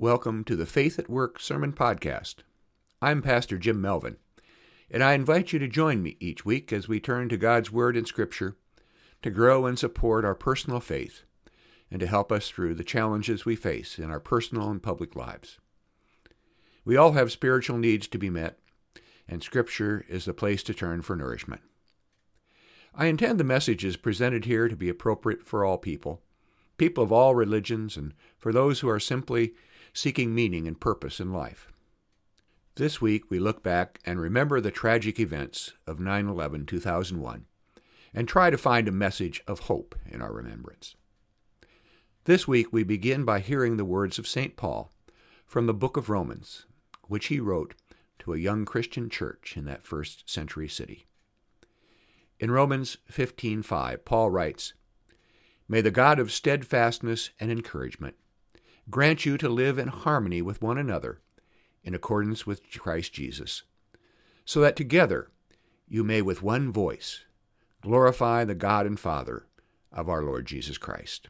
Welcome to the Faith at Work Sermon Podcast. I'm Pastor Jim Melvin, and I invite you to join me each week as we turn to God's Word and Scripture to grow and support our personal faith and to help us through the challenges we face in our personal and public lives. We all have spiritual needs to be met, and Scripture is the place to turn for nourishment. I intend the messages presented here to be appropriate for all people, people of all religions, and for those who are simply seeking meaning and purpose in life. This week we look back and remember the tragic events of 9 11 2001 and try to find a message of hope in our remembrance. This week we begin by hearing the words of St. Paul from the book of Romans, which he wrote to a young Christian church in that first century city. In Romans 15:5, Paul writes, "May the God of steadfastness and encouragement grant you to live in harmony with one another in accordance with Christ Jesus, so that together you may with one voice glorify the God and Father of our Lord Jesus Christ.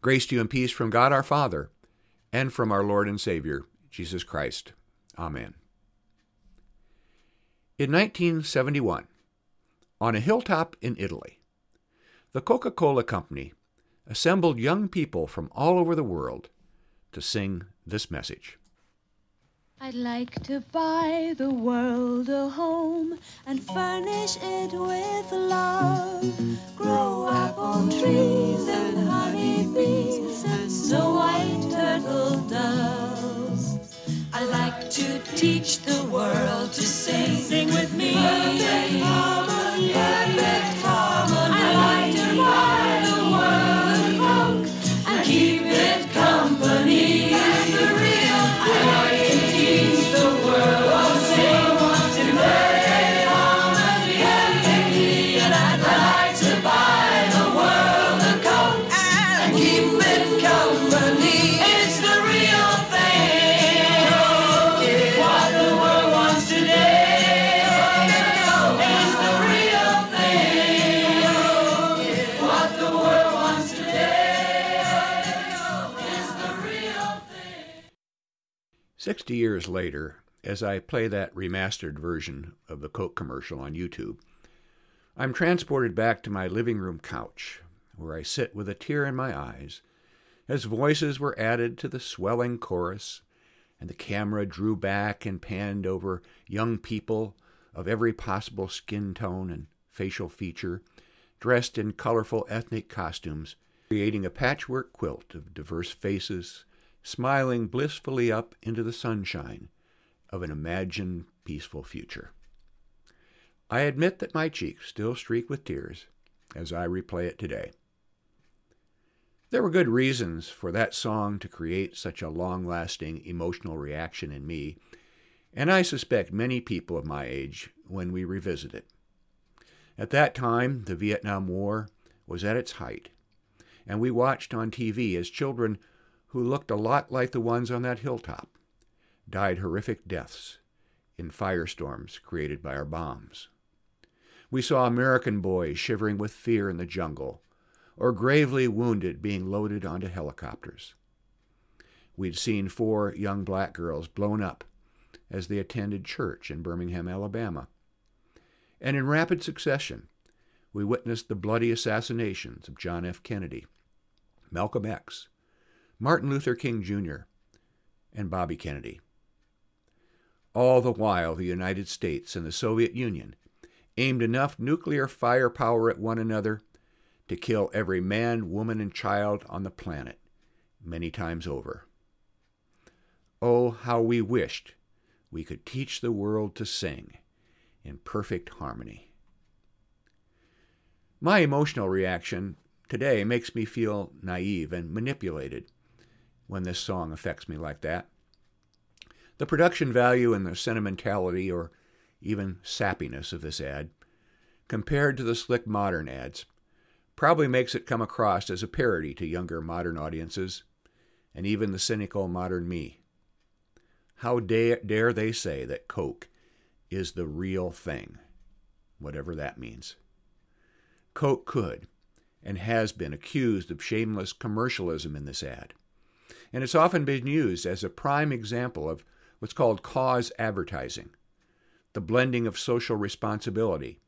Grace to you and peace from God our Father and from our Lord and Savior, Jesus Christ. Amen. In 1971, on a hilltop in Italy, the Coca Cola Company assembled young people from all over the world to sing this message. I'd like to buy the world a home and furnish it with love. Grow apple trees and honey bees and snow white turtle doves. I'd like to teach the world to sing. Sing with me. Perfect 50 years later, as I play that remastered version of the Coke commercial on YouTube, I'm transported back to my living room couch, where I sit with a tear in my eyes, as voices were added to the swelling chorus, and the camera drew back and panned over young people of every possible skin tone and facial feature, dressed in colorful ethnic costumes, creating a patchwork quilt of diverse faces, smiling blissfully up into the sunshine of an imagined peaceful future. I admit that my cheeks still streak with tears as I replay it today. There were good reasons for that song to create such a long lasting emotional reaction in me, and I suspect many people of my age when we revisit it. At that time, the Vietnam War was at its height, and we watched on TV as children who looked a lot like the ones on that hilltop died horrific deaths in firestorms created by our bombs. We saw American boys shivering with fear in the jungle, or gravely wounded being loaded onto helicopters. We'd seen four young black girls blown up as they attended church in Birmingham, Alabama. And in rapid succession, we witnessed the bloody assassinations of John F. Kennedy, Malcolm X, Martin Luther King Jr., and Bobby Kennedy. All the while, the United States and the Soviet Union aimed enough nuclear firepower at one another to kill every man, woman, and child on the planet many times over. Oh, how we wished we could teach the world to sing in perfect harmony. My emotional reaction today makes me feel naive and manipulated when this song affects me like that. The production value and the sentimentality or even sappiness of this ad, compared to the slick modern ads, probably makes it come across as a parody to younger modern audiences and even the cynical modern me. How dare, they say that Coke is the real thing, whatever that means? Coke could and has been accused of shameless commercialism in this ad and it's often been used as a prime example of what's called cause advertising, the blending of social responsibility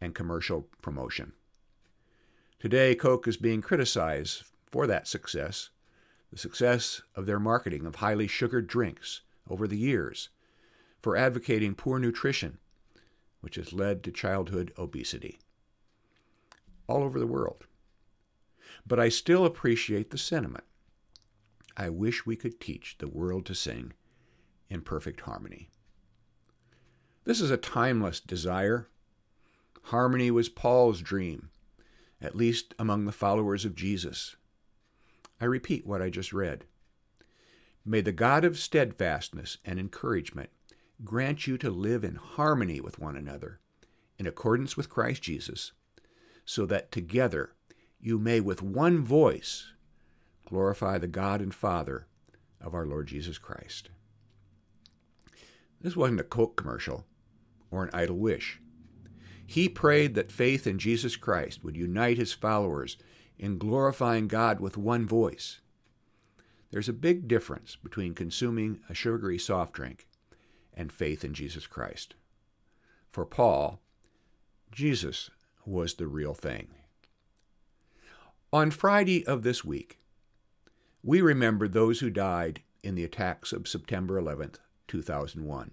and commercial promotion. Today, Coke is being criticized for that success, the success of their marketing of highly sugared drinks over the years, for advocating poor nutrition, which has led to childhood obesity all over the world. But I still appreciate the sentiment. I wish we could teach the world to sing in perfect harmony. This is a timeless desire. Harmony was Paul's dream, at least among the followers of Jesus. I repeat what I just read. May the God of steadfastness and encouragement grant you to live in harmony with one another, in accordance with Christ Jesus, so that together you may with one voice glorify the God and Father of our Lord Jesus Christ. This wasn't a Coke commercial or an idle wish. He prayed that faith in Jesus Christ would unite his followers in glorifying God with one voice. There's a big difference between consuming a sugary soft drink and faith in Jesus Christ. For Paul, Jesus was the real thing. On Friday of this week, we remember those who died in the attacks of September 11, 2001.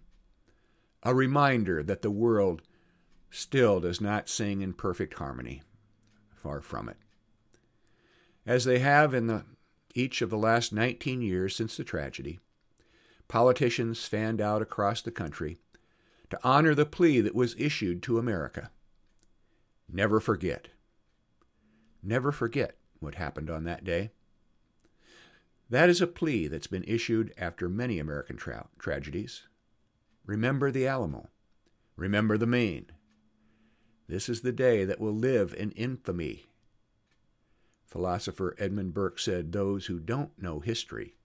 A reminder that the world still does not sing in perfect harmony. Far from it. As they have in the, each of the last 19 years since the tragedy, politicians fanned out across the country to honor the plea that was issued to America. Never forget. Never forget what happened on that day. That is a plea that's been issued after many American tra- tragedies. Remember the Alamo. Remember the Maine. This is the day that will live in infamy. Philosopher Edmund Burke said those who don't know history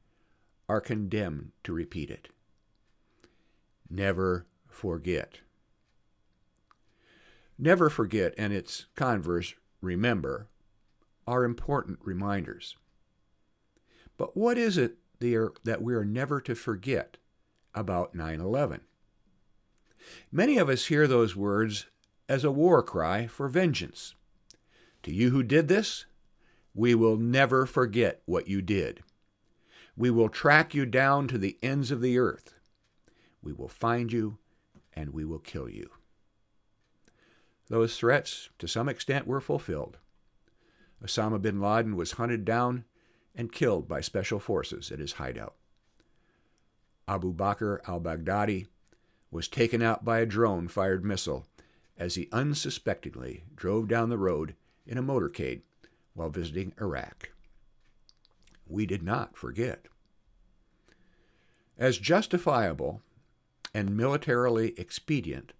are condemned to repeat it. Never forget. Never forget and its converse, remember, are important reminders. But what is it there that we are never to forget about 9 11? Many of us hear those words as a war cry for vengeance. To you who did this, we will never forget what you did. We will track you down to the ends of the earth. We will find you and we will kill you. Those threats, to some extent, were fulfilled. Osama bin Laden was hunted down and killed by special forces at his hideout. Abu Bakr al Baghdadi was taken out by a drone fired missile as he unsuspectingly drove down the road in a motorcade while visiting Iraq. We did not forget. As justifiable and militarily expedient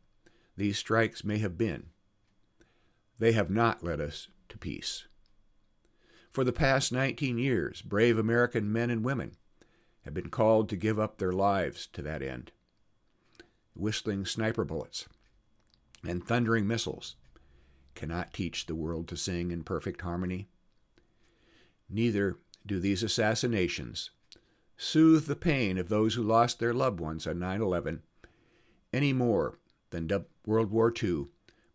these strikes may have been, they have not led us to peace. For the past 19 years, brave American men and women have been called to give up their lives to that end. Whistling sniper bullets and thundering missiles cannot teach the world to sing in perfect harmony. Neither do these assassinations soothe the pain of those who lost their loved ones on 9 11 any more than World War II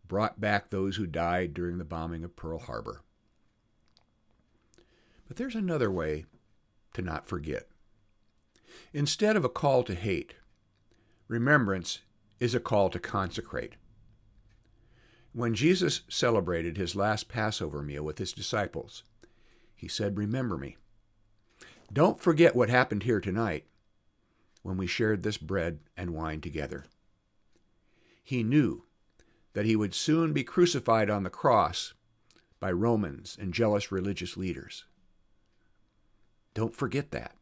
brought back those who died during the bombing of Pearl Harbor. But there's another way to not forget. Instead of a call to hate, remembrance is a call to consecrate. When Jesus celebrated his last Passover meal with his disciples, he said, Remember me. Don't forget what happened here tonight when we shared this bread and wine together. He knew that he would soon be crucified on the cross by Romans and jealous religious leaders. Don't forget that.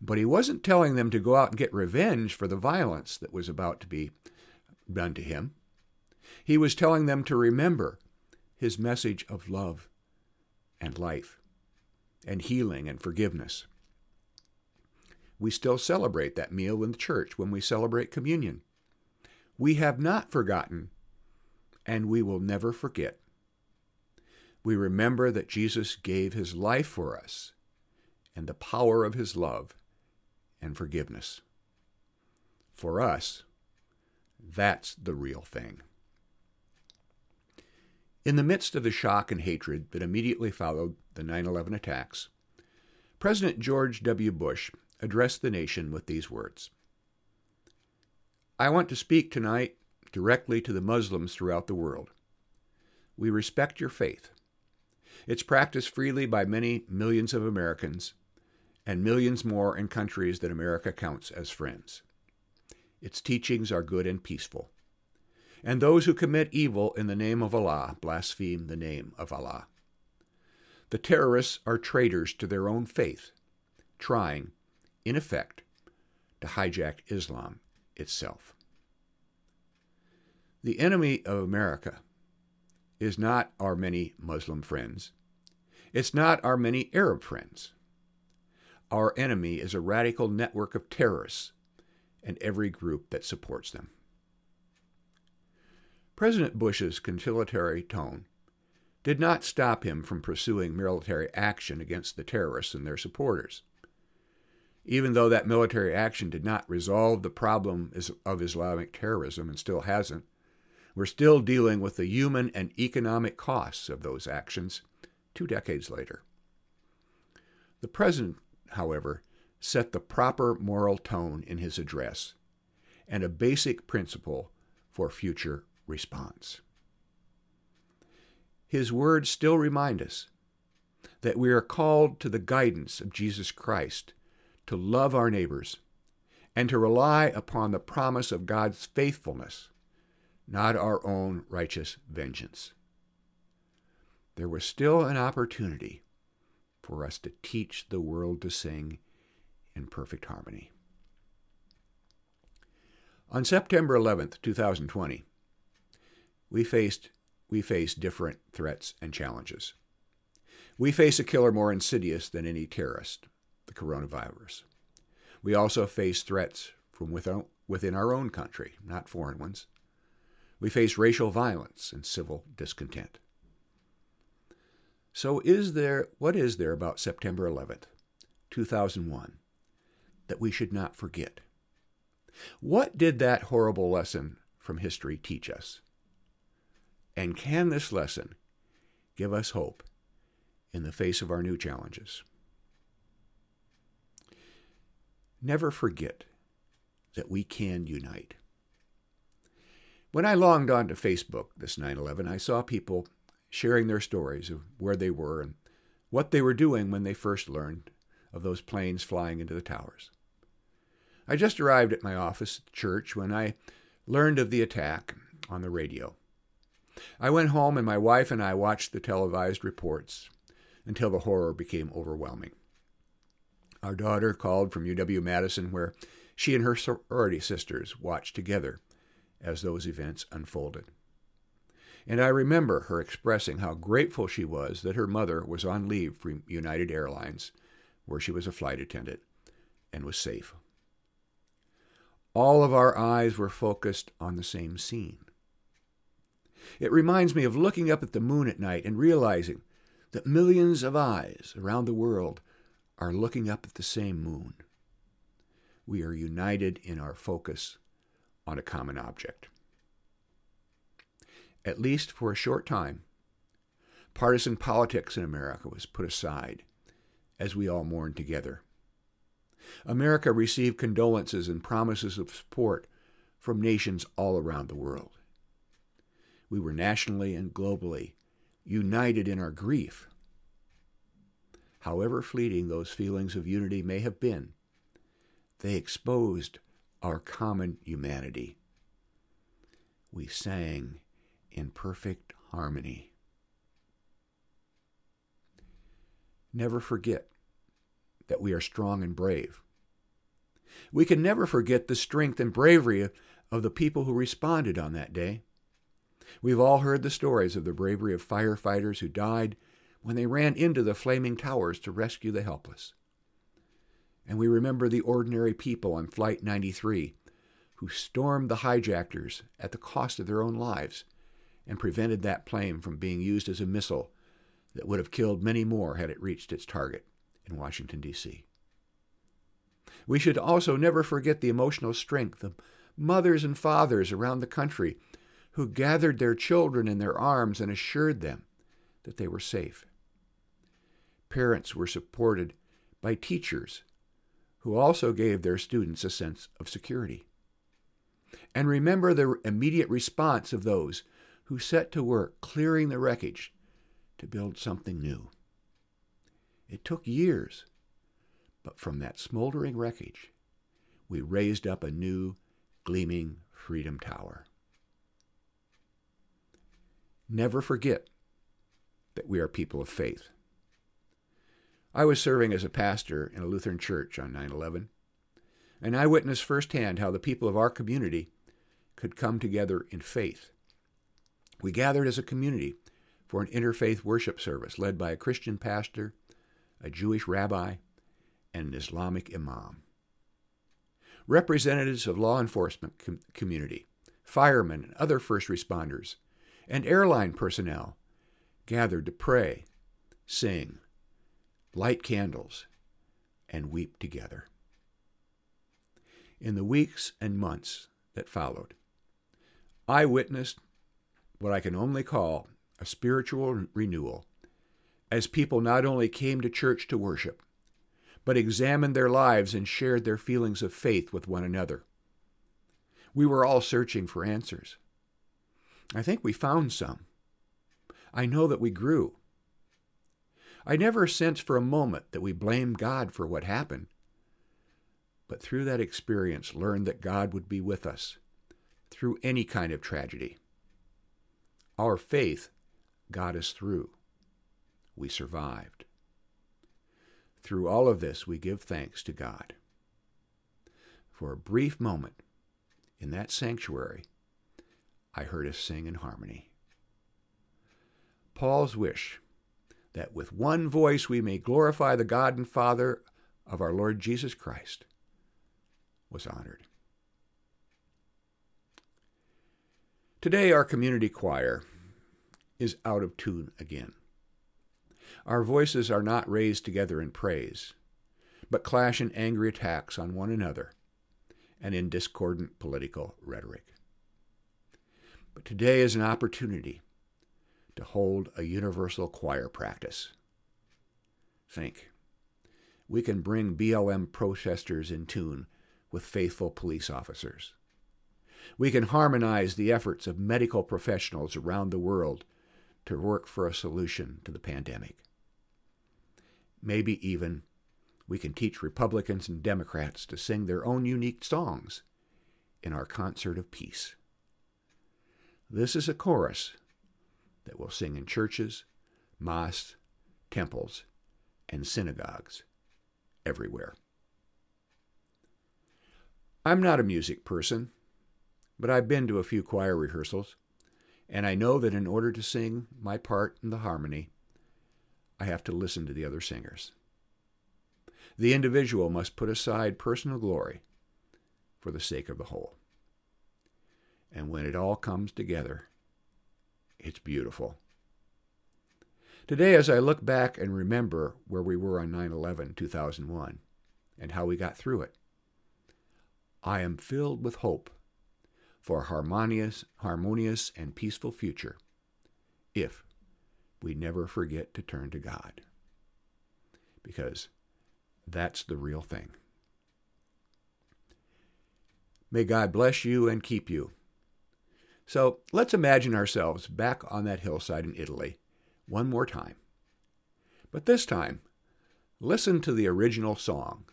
But he wasn't telling them to go out and get revenge for the violence that was about to be done to him. He was telling them to remember his message of love and life and healing and forgiveness. We still celebrate that meal in the church when we celebrate communion. We have not forgotten, and we will never forget. We remember that Jesus gave his life for us, and the power of his love and forgiveness. For us, that's the real thing. In the midst of the shock and hatred that immediately followed the 9 11 attacks, President George W. Bush addressed the nation with these words I want to speak tonight directly to the Muslims throughout the world. We respect your faith. It's practiced freely by many millions of Americans and millions more in countries that America counts as friends. Its teachings are good and peaceful. And those who commit evil in the name of Allah blaspheme the name of Allah. The terrorists are traitors to their own faith, trying, in effect, to hijack Islam itself. The enemy of America is not our many Muslim friends. It's not our many Arab friends. Our enemy is a radical network of terrorists and every group that supports them. President Bush's conciliatory tone did not stop him from pursuing military action against the terrorists and their supporters. Even though that military action did not resolve the problem of Islamic terrorism and still hasn't, we're still dealing with the human and economic costs of those actions two decades later. The president, however, set the proper moral tone in his address and a basic principle for future response. His words still remind us that we are called to the guidance of Jesus Christ to love our neighbors and to rely upon the promise of God's faithfulness not our own righteous vengeance. There was still an opportunity for us to teach the world to sing in perfect harmony. On September 11th, 2020, we faced we face different threats and challenges. We face a killer more insidious than any terrorist, the coronavirus. We also face threats from within our own country, not foreign ones. We face racial violence and civil discontent. So is there what is there about September 11th, 2001 that we should not forget? What did that horrible lesson from history teach us? And can this lesson give us hope in the face of our new challenges? Never forget that we can unite. When I logged onto Facebook this 9 11, I saw people sharing their stories of where they were and what they were doing when they first learned of those planes flying into the towers. I just arrived at my office at the church when I learned of the attack on the radio. I went home and my wife and I watched the televised reports until the horror became overwhelming. Our daughter called from UW Madison, where she and her sorority sisters watched together as those events unfolded. And I remember her expressing how grateful she was that her mother was on leave from United Airlines, where she was a flight attendant, and was safe. All of our eyes were focused on the same scene. It reminds me of looking up at the moon at night and realizing that millions of eyes around the world are looking up at the same moon. We are united in our focus on a common object. At least for a short time, partisan politics in America was put aside as we all mourned together. America received condolences and promises of support from nations all around the world. We were nationally and globally united in our grief. However fleeting those feelings of unity may have been, they exposed our common humanity. We sang in perfect harmony. Never forget that we are strong and brave. We can never forget the strength and bravery of the people who responded on that day. We've all heard the stories of the bravery of firefighters who died when they ran into the flaming towers to rescue the helpless. And we remember the ordinary people on Flight 93 who stormed the hijackers at the cost of their own lives and prevented that plane from being used as a missile that would have killed many more had it reached its target in Washington, D.C. We should also never forget the emotional strength of mothers and fathers around the country who gathered their children in their arms and assured them that they were safe. Parents were supported by teachers who also gave their students a sense of security. And remember the immediate response of those who set to work clearing the wreckage to build something new. It took years, but from that smoldering wreckage, we raised up a new, gleaming Freedom Tower. Never forget that we are people of faith. I was serving as a pastor in a Lutheran church on 9 11, and I witnessed firsthand how the people of our community could come together in faith. We gathered as a community for an interfaith worship service led by a Christian pastor, a Jewish rabbi, and an Islamic imam. Representatives of law enforcement com- community, firemen, and other first responders, and airline personnel gathered to pray, sing, light candles, and weep together. In the weeks and months that followed, I witnessed what I can only call a spiritual renewal as people not only came to church to worship, but examined their lives and shared their feelings of faith with one another. We were all searching for answers. I think we found some. I know that we grew. I never sensed for a moment that we blamed God for what happened, but through that experience learned that God would be with us through any kind of tragedy. Our faith got us through. We survived. Through all of this, we give thanks to God. For a brief moment in that sanctuary, I heard us sing in harmony. Paul's wish that with one voice we may glorify the God and Father of our Lord Jesus Christ was honored. Today, our community choir is out of tune again. Our voices are not raised together in praise, but clash in angry attacks on one another and in discordant political rhetoric. But today is an opportunity to hold a universal choir practice. Think. We can bring BLM protesters in tune with faithful police officers. We can harmonize the efforts of medical professionals around the world to work for a solution to the pandemic. Maybe even we can teach Republicans and Democrats to sing their own unique songs in our concert of peace. This is a chorus that will sing in churches, mosques, temples, and synagogues everywhere. I'm not a music person, but I've been to a few choir rehearsals, and I know that in order to sing my part in the harmony, I have to listen to the other singers. The individual must put aside personal glory for the sake of the whole. And when it all comes together, it's beautiful. Today, as I look back and remember where we were on 9 11 2001 and how we got through it, I am filled with hope for a harmonious, harmonious and peaceful future if we never forget to turn to God. Because that's the real thing. May God bless you and keep you. So let's imagine ourselves back on that hillside in Italy one more time. But this time, listen to the original song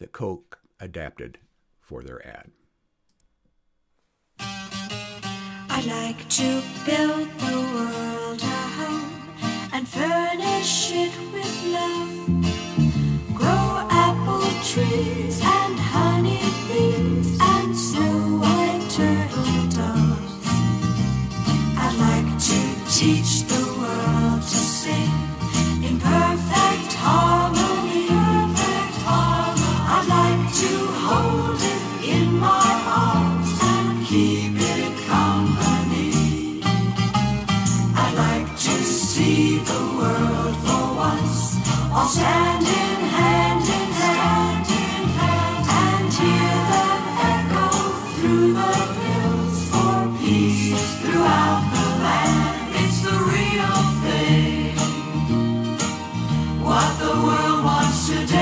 that Coke adapted for their ad. I'd like to build the world a home and furnish it with love. today.